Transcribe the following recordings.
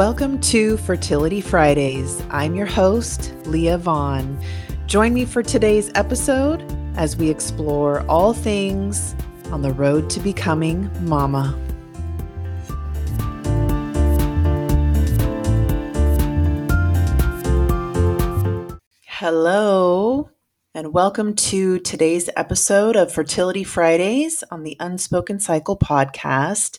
Welcome to Fertility Fridays. I'm your host, Leah Vaughn. Join me for today's episode as we explore all things on the road to becoming mama. Hello, and welcome to today's episode of Fertility Fridays on the Unspoken Cycle podcast.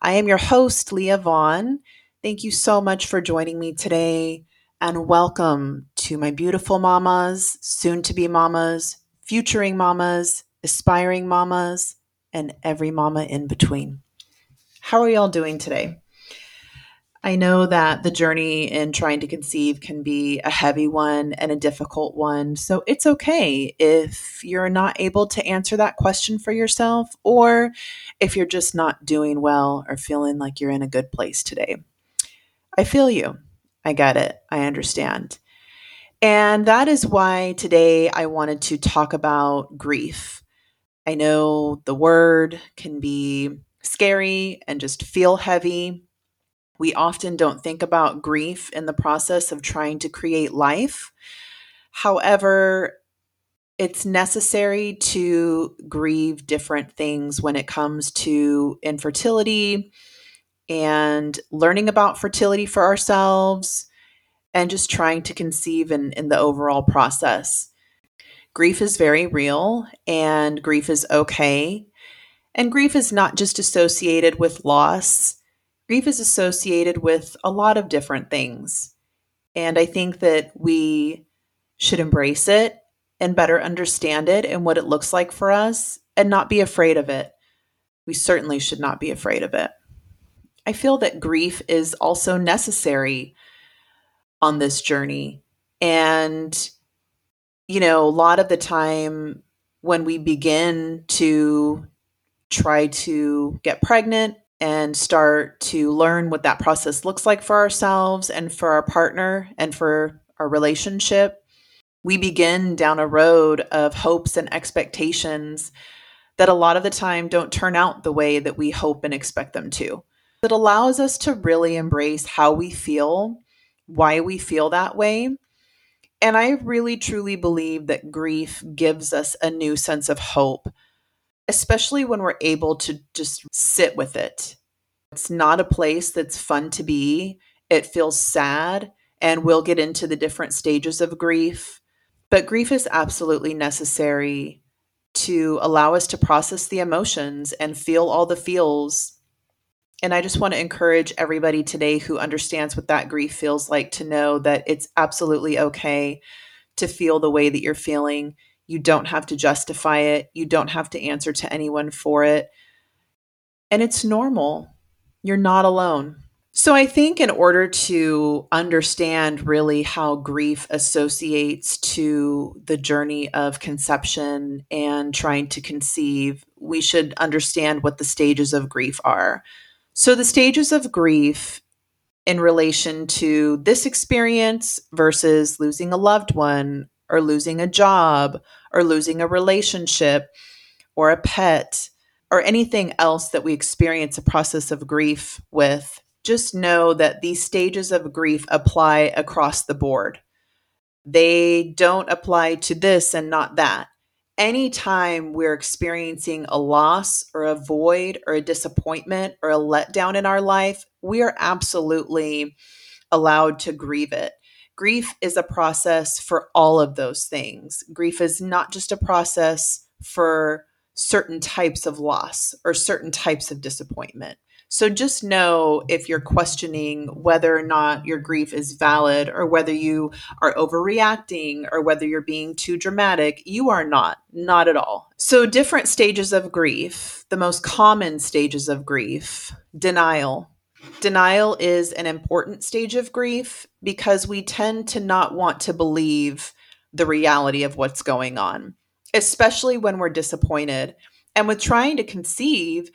I am your host, Leah Vaughn. Thank you so much for joining me today, and welcome to my beautiful mamas, soon to be mamas, futuring mamas, aspiring mamas, and every mama in between. How are y'all doing today? I know that the journey in trying to conceive can be a heavy one and a difficult one. So it's okay if you're not able to answer that question for yourself or if you're just not doing well or feeling like you're in a good place today. I feel you. I get it. I understand. And that is why today I wanted to talk about grief. I know the word can be scary and just feel heavy we often don't think about grief in the process of trying to create life. However, it's necessary to grieve different things when it comes to infertility and learning about fertility for ourselves and just trying to conceive in, in the overall process. Grief is very real and grief is okay. And grief is not just associated with loss, grief is associated with a lot of different things. And I think that we should embrace it and better understand it and what it looks like for us and not be afraid of it. We certainly should not be afraid of it. I feel that grief is also necessary on this journey. And, you know, a lot of the time when we begin to try to get pregnant and start to learn what that process looks like for ourselves and for our partner and for our relationship, we begin down a road of hopes and expectations that a lot of the time don't turn out the way that we hope and expect them to. It allows us to really embrace how we feel, why we feel that way. And I really truly believe that grief gives us a new sense of hope especially when we're able to just sit with it. It's not a place that's fun to be. It feels sad, and we'll get into the different stages of grief. But grief is absolutely necessary to allow us to process the emotions and feel all the feels. And I just want to encourage everybody today who understands what that grief feels like to know that it's absolutely okay to feel the way that you're feeling. You don't have to justify it. You don't have to answer to anyone for it. And it's normal. You're not alone. So, I think in order to understand really how grief associates to the journey of conception and trying to conceive, we should understand what the stages of grief are. So, the stages of grief in relation to this experience versus losing a loved one or losing a job or losing a relationship or a pet or anything else that we experience a process of grief with, just know that these stages of grief apply across the board. They don't apply to this and not that. Anytime we're experiencing a loss or a void or a disappointment or a letdown in our life, we are absolutely allowed to grieve it. Grief is a process for all of those things. Grief is not just a process for certain types of loss or certain types of disappointment. So just know if you're questioning whether or not your grief is valid or whether you are overreacting or whether you're being too dramatic, you are not, not at all. So, different stages of grief, the most common stages of grief, denial, Denial is an important stage of grief because we tend to not want to believe the reality of what's going on, especially when we're disappointed. And with trying to conceive,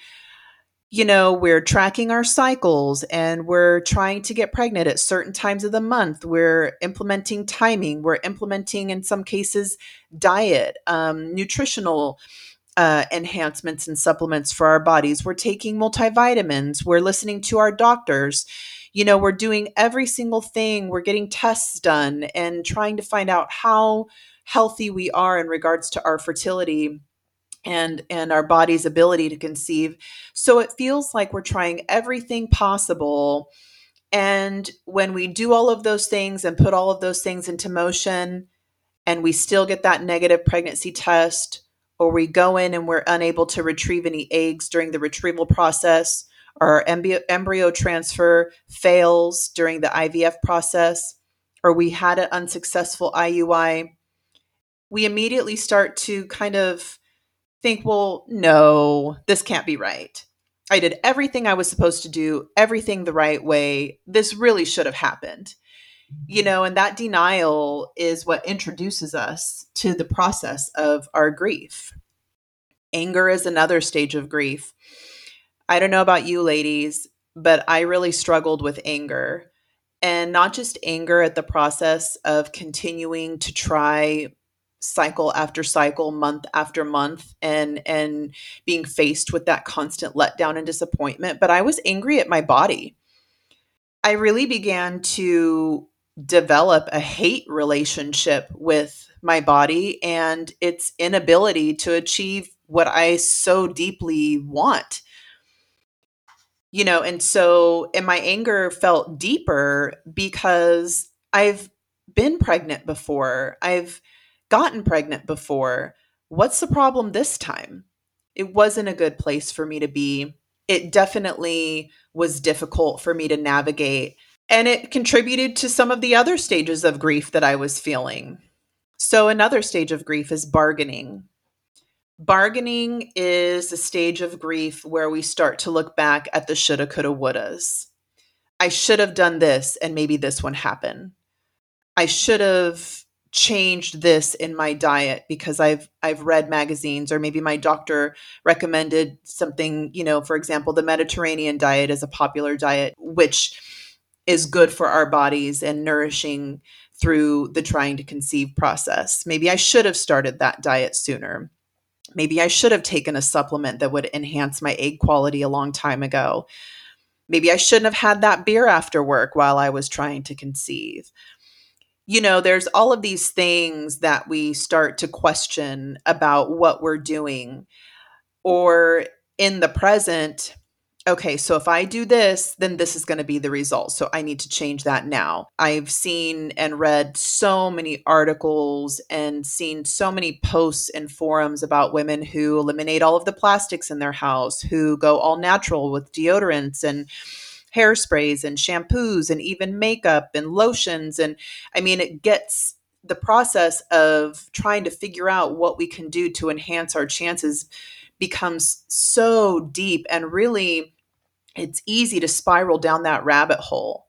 you know, we're tracking our cycles and we're trying to get pregnant at certain times of the month. We're implementing timing. We're implementing, in some cases, diet, um, nutritional uh, enhancements and supplements for our bodies. We're taking multivitamins. We're listening to our doctors. You know, we're doing every single thing, we're getting tests done and trying to find out how healthy we are in regards to our fertility and and our body's ability to conceive. So it feels like we're trying everything possible and when we do all of those things and put all of those things into motion and we still get that negative pregnancy test or we go in and we're unable to retrieve any eggs during the retrieval process or embryo, embryo transfer fails during the IVF process or we had an unsuccessful IUI, we immediately start to kind of think, well, no, this can't be right. I did everything I was supposed to do, everything the right way. This really should have happened. You know, and that denial is what introduces us to the process of our grief. Anger is another stage of grief. I don't know about you ladies, but I really struggled with anger. And not just anger at the process of continuing to try cycle after cycle month after month and and being faced with that constant letdown and disappointment. But i was angry at my body. I really began to develop a hate relationship with my body and its inability to achieve what i so deeply want. You know and so and my anger felt deeper because i've been pregnant before. I've gotten pregnant before. What's the problem this time? It wasn't a good place for me to be. It definitely was difficult for me to navigate. And it contributed to some of the other stages of grief that I was feeling. So, another stage of grief is bargaining. Bargaining is a stage of grief where we start to look back at the shoulda, coulda, wouldas. I should have done this, and maybe this one happened. I should have changed this in my diet because I've I've read magazines or maybe my doctor recommended something, you know, for example, the Mediterranean diet is a popular diet which is good for our bodies and nourishing through the trying to conceive process. Maybe I should have started that diet sooner. Maybe I should have taken a supplement that would enhance my egg quality a long time ago. Maybe I shouldn't have had that beer after work while I was trying to conceive you know, there's all of these things that we start to question about what we're doing. Or in the present, okay, so if I do this, then this is going to be the result. So I need to change that now. I've seen and read so many articles and seen so many posts and forums about women who eliminate all of the plastics in their house, who go all natural with deodorants and hairsprays and shampoos and even makeup and lotions. And I mean, it gets the process of trying to figure out what we can do to enhance our chances becomes so deep and really it's easy to spiral down that rabbit hole.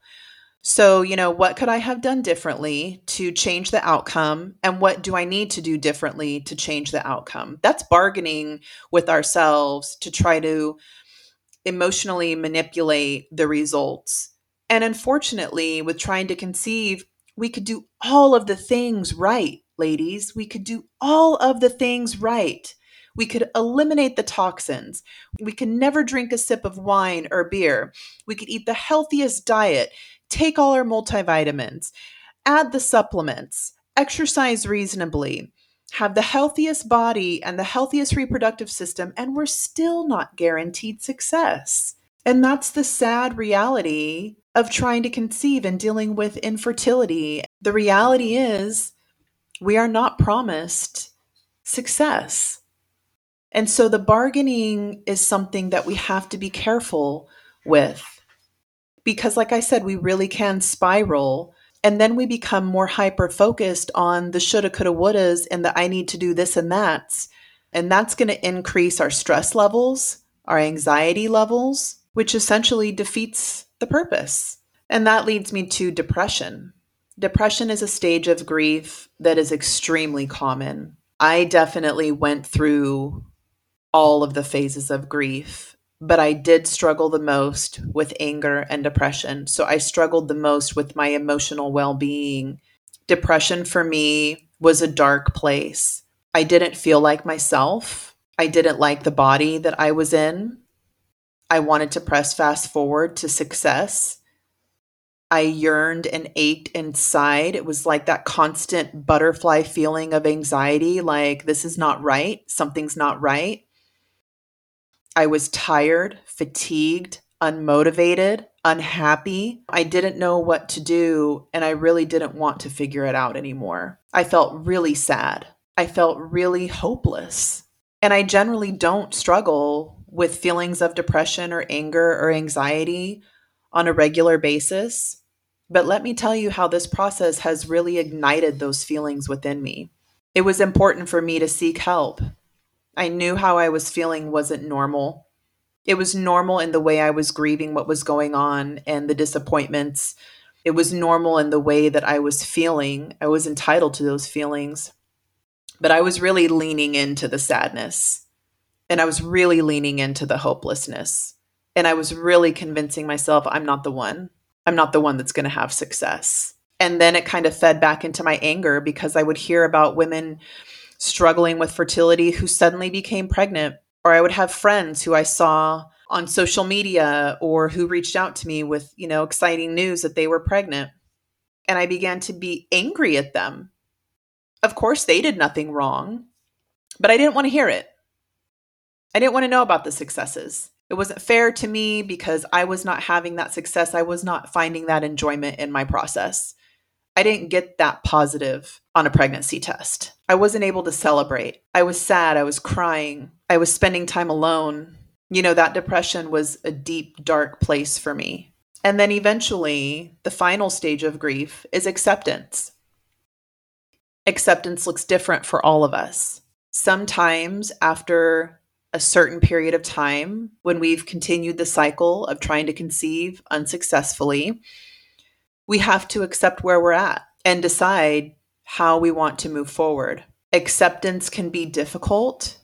So, you know, what could I have done differently to change the outcome? And what do I need to do differently to change the outcome? That's bargaining with ourselves to try to emotionally manipulate the results. And unfortunately, with trying to conceive, we could do all of the things right, ladies. We could do all of the things right. We could eliminate the toxins. We could never drink a sip of wine or beer. We could eat the healthiest diet, take all our multivitamins, add the supplements, exercise reasonably, have the healthiest body and the healthiest reproductive system, and we're still not guaranteed success. And that's the sad reality of trying to conceive and dealing with infertility. The reality is, we are not promised success. And so the bargaining is something that we have to be careful with. Because, like I said, we really can spiral and then we become more hyper focused on the shoulda, coulda, wouldas and the I need to do this and that's. And that's going to increase our stress levels, our anxiety levels, which essentially defeats the purpose. And that leads me to depression. Depression is a stage of grief that is extremely common. I definitely went through all of the phases of grief but I did struggle the most with anger and depression. So I struggled the most with my emotional well being. Depression for me was a dark place. I didn't feel like myself. I didn't like the body that I was in. I wanted to press fast forward to success. I yearned and ached inside. It was like that constant butterfly feeling of anxiety like, this is not right. Something's not right. I was tired, fatigued, unmotivated, unhappy. I didn't know what to do, and I really didn't want to figure it out anymore. I felt really sad. I felt really hopeless. And I generally don't struggle with feelings of depression or anger or anxiety on a regular basis. But let me tell you how this process has really ignited those feelings within me. It was important for me to seek help. I knew how I was feeling wasn't normal. It was normal in the way I was grieving what was going on and the disappointments. It was normal in the way that I was feeling. I was entitled to those feelings. But I was really leaning into the sadness and I was really leaning into the hopelessness. And I was really convincing myself I'm not the one. I'm not the one that's going to have success. And then it kind of fed back into my anger because I would hear about women struggling with fertility who suddenly became pregnant. Or I would have friends who I saw on social media or who reached out to me with, you know, exciting news that they were pregnant. And I began to be angry at them. Of course, they did nothing wrong, but I didn't want to hear it. I didn't want to know about the successes. It wasn't fair to me because I was not having that success. I was not finding that enjoyment in my process. I didn't get that positive on a pregnancy test. I wasn't able to celebrate. I was sad. I was crying. I was spending time alone. You know, that depression was a deep, dark place for me. And then eventually, the final stage of grief is acceptance. Acceptance looks different for all of us. Sometimes, after a certain period of time when we've continued the cycle of trying to conceive unsuccessfully, we have to accept where we're at and decide how we want to move forward. Acceptance can be difficult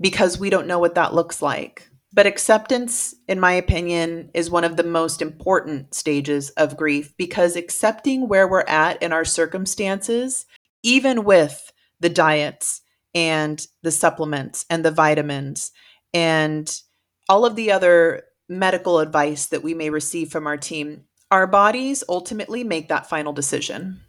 because we don't know what that looks like. But acceptance, in my opinion, is one of the most important stages of grief because accepting where we're at in our circumstances, even with the diets and the supplements and the vitamins and all of the other medical advice that we may receive from our team, our bodies ultimately make that final decision.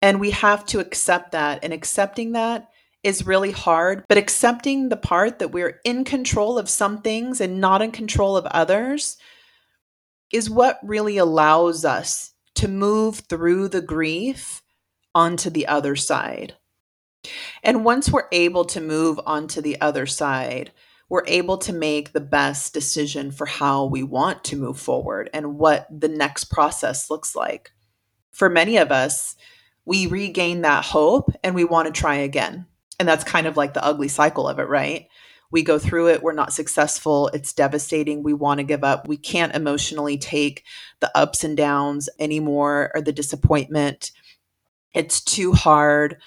And we have to accept that. And accepting that is really hard, but accepting the part that we're in control of some things and not in control of others is what really allows us to move through the grief onto the other side. And once we're able to move onto the other side, we're able to make the best decision for how we want to move forward and what the next process looks like. For many of us, we regain that hope and we want to try again. And that's kind of like the ugly cycle of it, right? We go through it, we're not successful, it's devastating, we want to give up. We can't emotionally take the ups and downs anymore or the disappointment. It's too hard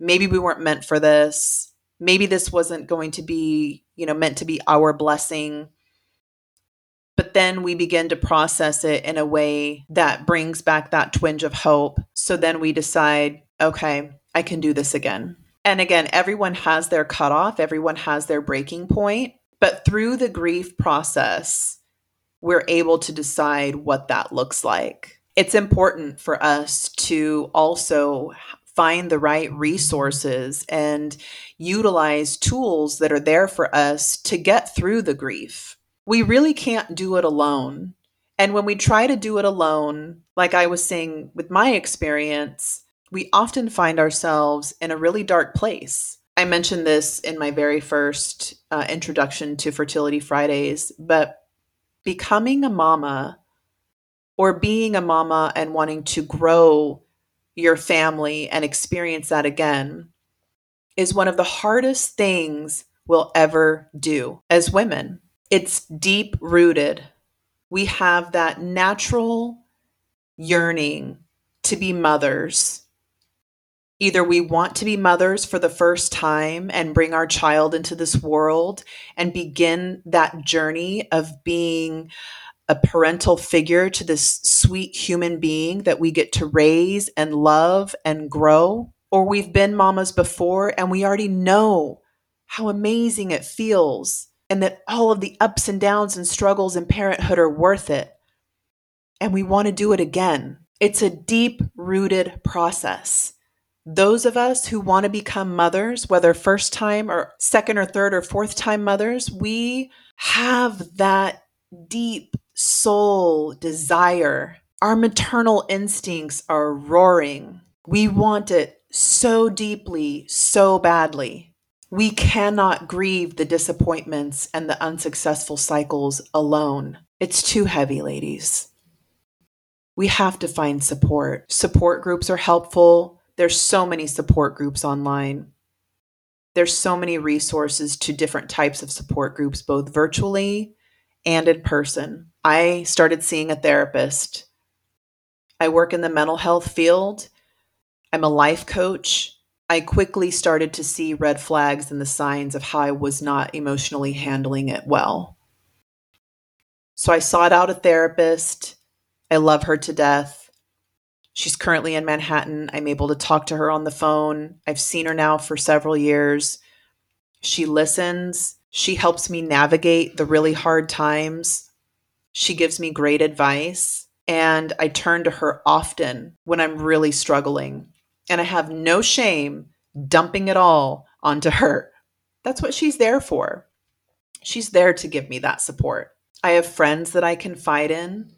maybe we weren't meant for this maybe this wasn't going to be you know meant to be our blessing. But then we begin to process it in a way that brings back that twinge of hope. So then we decide okay i can do this again. And again everyone has their cutoff. Everyone has their breaking point. But through the grief process we're able to decide what that looks like. It's important for us to also find the right resources and utilize tools that are there for us to get through the grief. We really can't do it alone. And when we try to do it alone, like I was saying with my experience, we often find ourselves in a really dark place. I mentioned this in my very first uh, introduction to Fertility Fridays, but becoming a mama or being a mama and wanting to grow your family and experience that again is one of the hardest things we'll ever do as women. It's deep rooted. We have that natural yearning to be mothers. Either we want to be mothers for the first time and bring our child into this world and begin that journey of being a parental figure to this sweet human being that we get to raise and love and grow. Or we've been mamas before and we already know how amazing it feels and that all of the ups and downs and struggles in parenthood are worth it. and we want to do it again. It's a deep rooted process. Those of us who want to become mothers, whether first time or second or third or fourth time mothers, we have that deep soul desire. Our maternal instincts are roaring. We want it so deeply, so badly. We cannot grieve the disappointments and the unsuccessful cycles alone. It's too heavy, ladies. We have to find support. Support groups are helpful. There's so many support groups online. There's so many resources to different types of support groups, both virtually and in person. I started seeing a therapist. I work in the mental health field. I'm a life coach. I quickly started to see red flags and the signs of how I was not emotionally handling it well. So I sought out a therapist. I love her to death. She's currently in Manhattan. I'm able to talk to her on the phone. I've seen her now for several years. She listens. She helps me navigate the really hard times. She gives me great advice. And I turn to her often when I'm really struggling. And I have no shame dumping it all onto her. That's what she's there for. She's there to give me that support. I have friends that I confide in.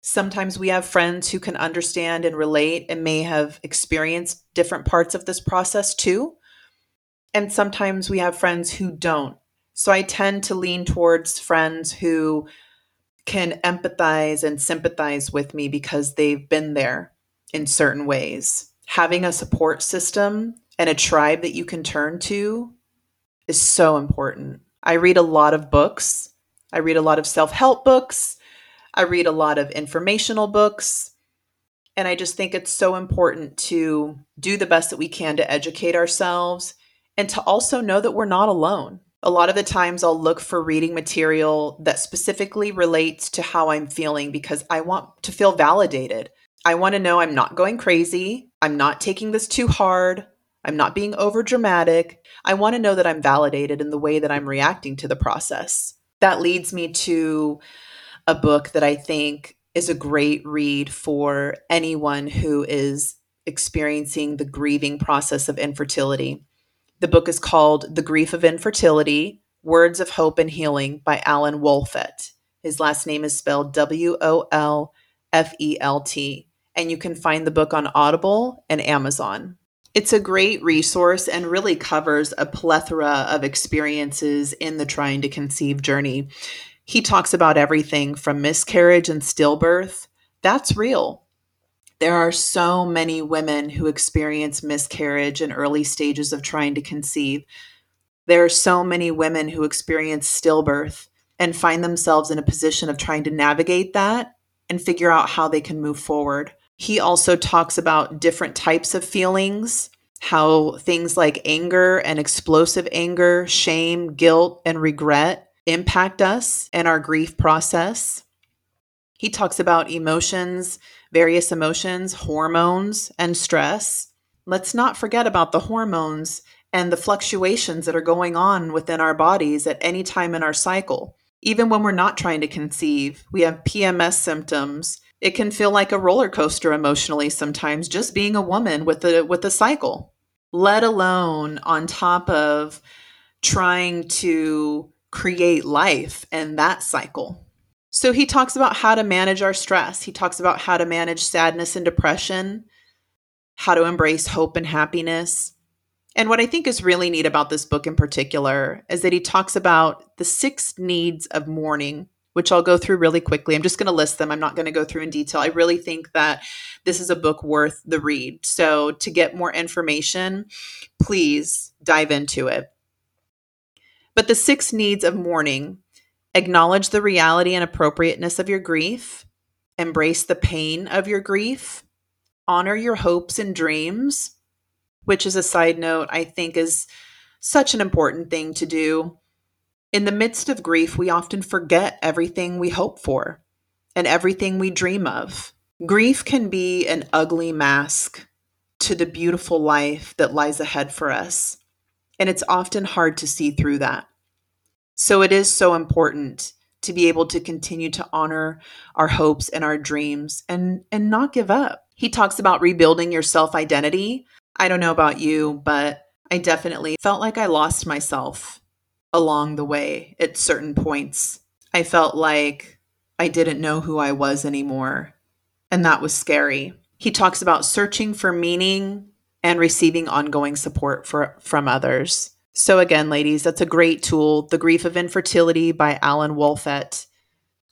Sometimes we have friends who can understand and relate and may have experienced different parts of this process too. And sometimes we have friends who don't. So I tend to lean towards friends who can empathize and sympathize with me because they've been there in certain ways. Having a support system and a tribe that you can turn to is so important. I read a lot of books. I read a lot of self help books. I read a lot of informational books. And I just think it's so important to do the best that we can to educate ourselves and to also know that we're not alone. A lot of the times I'll look for reading material that specifically relates to how I'm feeling because I want to feel validated. I want to know I'm not going crazy. I'm not taking this too hard. I'm not being over dramatic. I want to know that I'm validated in the way that I'm reacting to the process. That leads me to a book that I think is a great read for anyone who is experiencing the grieving process of infertility. The book is called The Grief of Infertility Words of Hope and Healing by Alan Wolfelt. His last name is spelled W O L F E L T. And you can find the book on Audible and Amazon. It's a great resource and really covers a plethora of experiences in the trying to conceive journey. He talks about everything from miscarriage and stillbirth. That's real. There are so many women who experience miscarriage in early stages of trying to conceive. There are so many women who experience stillbirth and find themselves in a position of trying to navigate that and figure out how they can move forward. He also talks about different types of feelings, how things like anger and explosive anger, shame, guilt, and regret impact us and our grief process. He talks about emotions, various emotions, hormones, and stress. Let's not forget about the hormones and the fluctuations that are going on within our bodies at any time in our cycle. Even when we're not trying to conceive, we have PMS symptoms it can feel like a roller coaster emotionally sometimes just being a woman with a with a cycle let alone on top of trying to create life and that cycle. So he talks about how to manage our stress. He talks about how to manage sadness and depression how to embrace hope and happiness. And what I think is really neat about this book in particular is that he talks about the six needs of mourning which I'll go through really quickly. I'm just going to list them. I'm not going to go through in detail. I really think that this is a book worth the read. So, to get more information, please dive into it. But the six needs of mourning acknowledge the reality and appropriateness of your grief, embrace the pain of your grief, honor your hopes and dreams, which is a side note, I think is such an important thing to do in the midst of grief, we often forget everything we hope for and everything we dream of. Grief can be an ugly mask to the beautiful life that lies ahead for us, and it's often hard to see through that. So, it is so important to be able to continue to honor our hopes and our dreams and and not give up. He talks about rebuilding your self-identity. I don't know about you, but I definitely felt like I lost myself along the way at certain points. I felt like I didn't know who I was anymore, and that was scary. He talks about searching for meaning and receiving ongoing support for, from others. So, again, ladies, that's a great tool. The Grief of Infertility by Alan Wolfelt.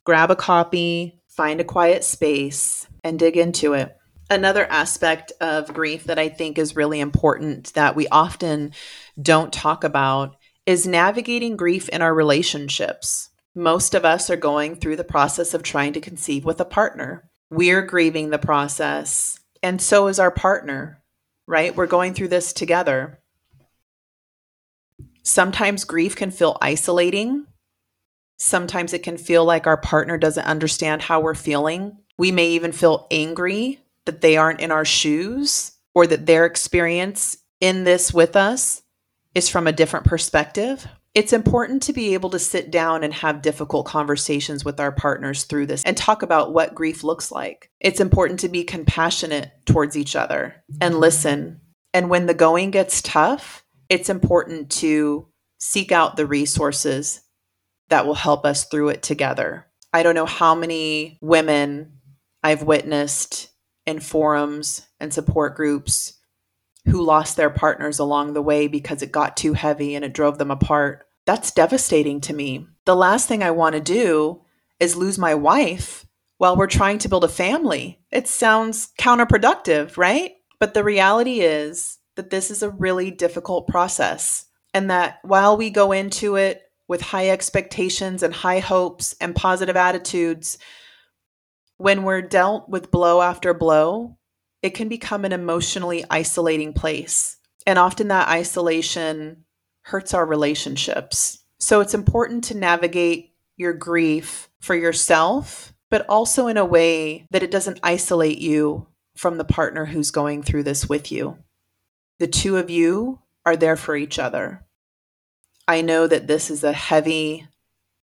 Grab a copy, find a quiet space, and dig into it. Another aspect of grief that I think is really important that we often don't talk about is navigating grief in our relationships. Most of us are going through the process of trying to conceive with a partner. We're grieving the process, and so is our partner, right? We're going through this together. Sometimes grief can feel isolating. Sometimes it can feel like our partner doesn't understand how we're feeling. We may even feel angry that they aren't in our shoes or that their experience in this with us is from a different perspective. It's important to be able to sit down and have difficult conversations with our partners through this and talk about what grief looks like. It's important to be compassionate towards each other and listen. And when the going gets tough, it's important to seek out the resources that will help us through it together. I don't know how many women I've witnessed in forums and support groups who lost their partners along the way because it got too heavy and it drove them apart. That's devastating to me. The last thing I want to do is lose my wife while we're trying to build a family. It sounds counterproductive, right? But the reality is that this is a really difficult process. And that while we go into it with high expectations and high hopes and positive attitudes, when we're dealt with blow after blow, it can become an emotionally isolating place. And often that isolation hurts our relationships. So it's important to navigate your grief for yourself, but also in a way that it doesn't isolate you from the partner who's going through this with you. The two of you are there for each other. I know that this is a heavy,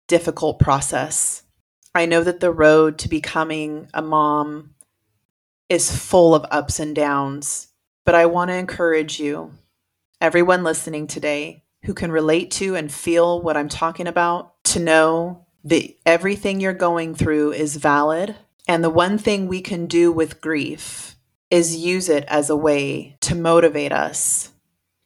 difficult process. I know that the road to becoming a mom is full of ups and downs. But I want to encourage you, everyone listening today who can relate to and feel what I'm talking about, to know that everything you're going through is valid. And the one thing we can do with grief is use it as a way to motivate us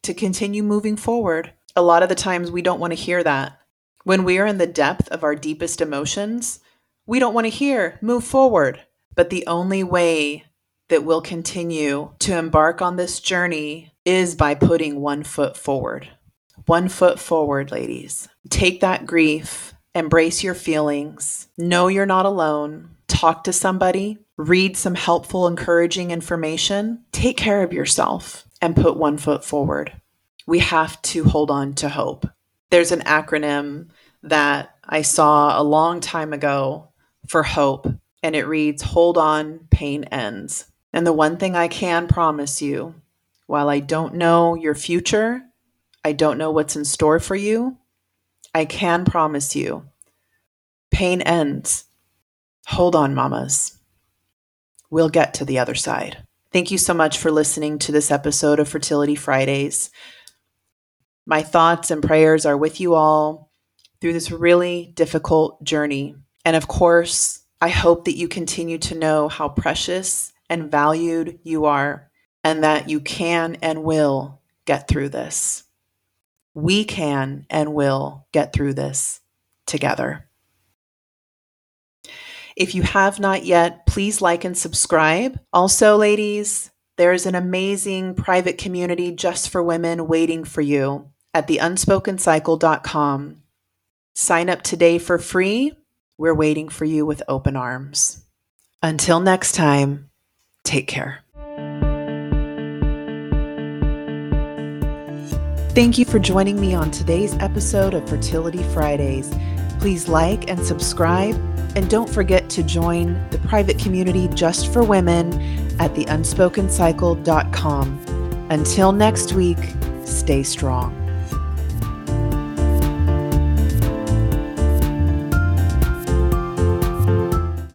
to continue moving forward. A lot of the times we don't want to hear that. When we are in the depth of our deepest emotions, we don't want to hear move forward. But the only way that will continue to embark on this journey is by putting one foot forward. One foot forward, ladies. Take that grief, embrace your feelings, know you're not alone, talk to somebody, read some helpful, encouraging information, take care of yourself, and put one foot forward. We have to hold on to hope. There's an acronym that I saw a long time ago for hope, and it reads Hold on, pain ends. And the one thing I can promise you, while I don't know your future, I don't know what's in store for you, I can promise you pain ends. Hold on, mamas. We'll get to the other side. Thank you so much for listening to this episode of Fertility Fridays. My thoughts and prayers are with you all through this really difficult journey. And of course, I hope that you continue to know how precious and valued you are, and that you can and will get through this. We can and will get through this together. If you have not yet, please like and subscribe. Also, ladies, there's an amazing private community just for women waiting for you at theunspokencycle.com. Sign up today for free. We're waiting for you with open arms. Until next time, Take care. Thank you for joining me on today's episode of Fertility Fridays. Please like and subscribe, and don't forget to join the private community just for women at theunspokencycle.com. Until next week, stay strong.